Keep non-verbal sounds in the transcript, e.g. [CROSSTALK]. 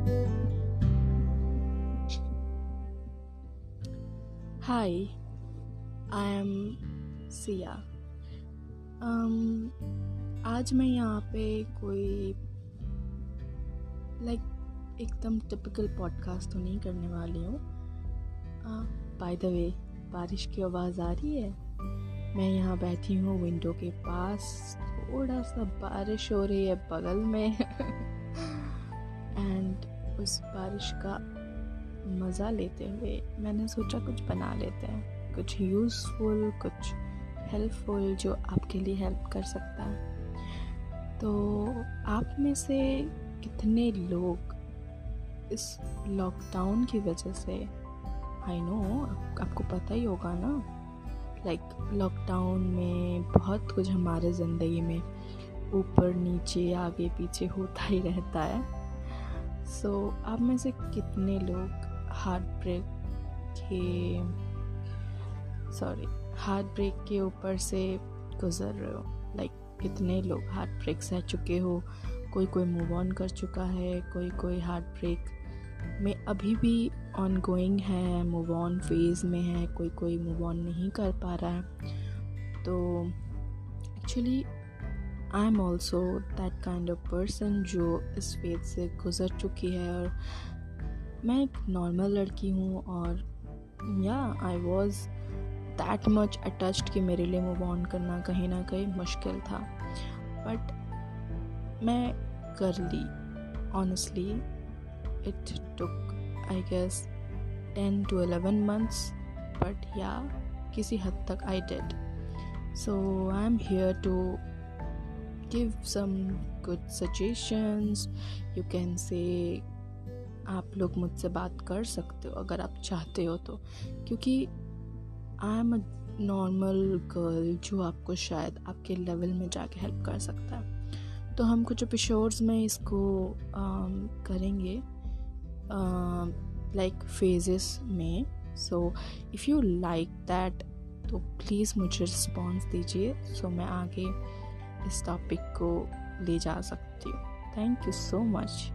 Hi, I am Siya um, आज मैं यहाँ पे कोई लाइक like, एकदम टिपिकल पॉडकास्ट तो नहीं करने वाली हूँ। बाय द वे बारिश की आवाज़ आ रही है? मैं यहाँ बैठी हूँ विंडो के पास। थोड़ा सा बारिश हो रही है बगल में। [LAUGHS] उस बारिश का मज़ा लेते हुए मैंने सोचा कुछ बना लेते हैं। कुछ यूज़फुल कुछ हेल्पफुल जो आपके लिए हेल्प कर सकता है। तो आप में से कितने लोग इस लॉकडाउन की वजह से आई नो आपको पता ही होगा ना? लाइक like, लॉकडाउन में बहुत कुछ हमारे ज़िंदगी में ऊपर नीचे आगे पीछे होता ही रहता है। सो so, आप में से कितने लोग हार्ट ब्रेक के सॉरी हार्ट ब्रेक के ऊपर से गुज़र रहे हो? लाइक like, कितने लोग हार्ट ब्रेक सह चुके हो? कोई कोई मूव ऑन कर चुका है? कोई कोई हार्ट ब्रेक में अभी भी ऑन गोइंग है मूव ऑन फ़ेज़ में है कोई कोई मूव ऑन नहीं कर पा रहा है? तो actually I am also that kind of person जो इस फ़ेज़ से गुज़र चुकी है और मैं एक नॉर्मल लड़की हूँ और yeah I was that much attached कि मेरे लिए मूव ऑन करना कहीं ना कहीं मुश्किल था। बट मैं कर ली। Honestly it took I guess ten to eleven months but yeah किसी हद तक I did so I am here to give some good suggestions you can say आप लोग मुझसे बात कर सकते हो अगर आप चाहते हो तो। क्योंकि I am a normal girl जो आपको शायद आपके लेवल में जाके हेल्प कर सकता है। तो हम कुछ एपिसोड्स में इसको um, करेंगे लाइक फेजेस में। So if you like that तो प्लीज़ मुझे रिस्पॉन्स दीजिए। सो so मैं आगे इस टॉपिक को ले जा सकती हूँ। Thank you so much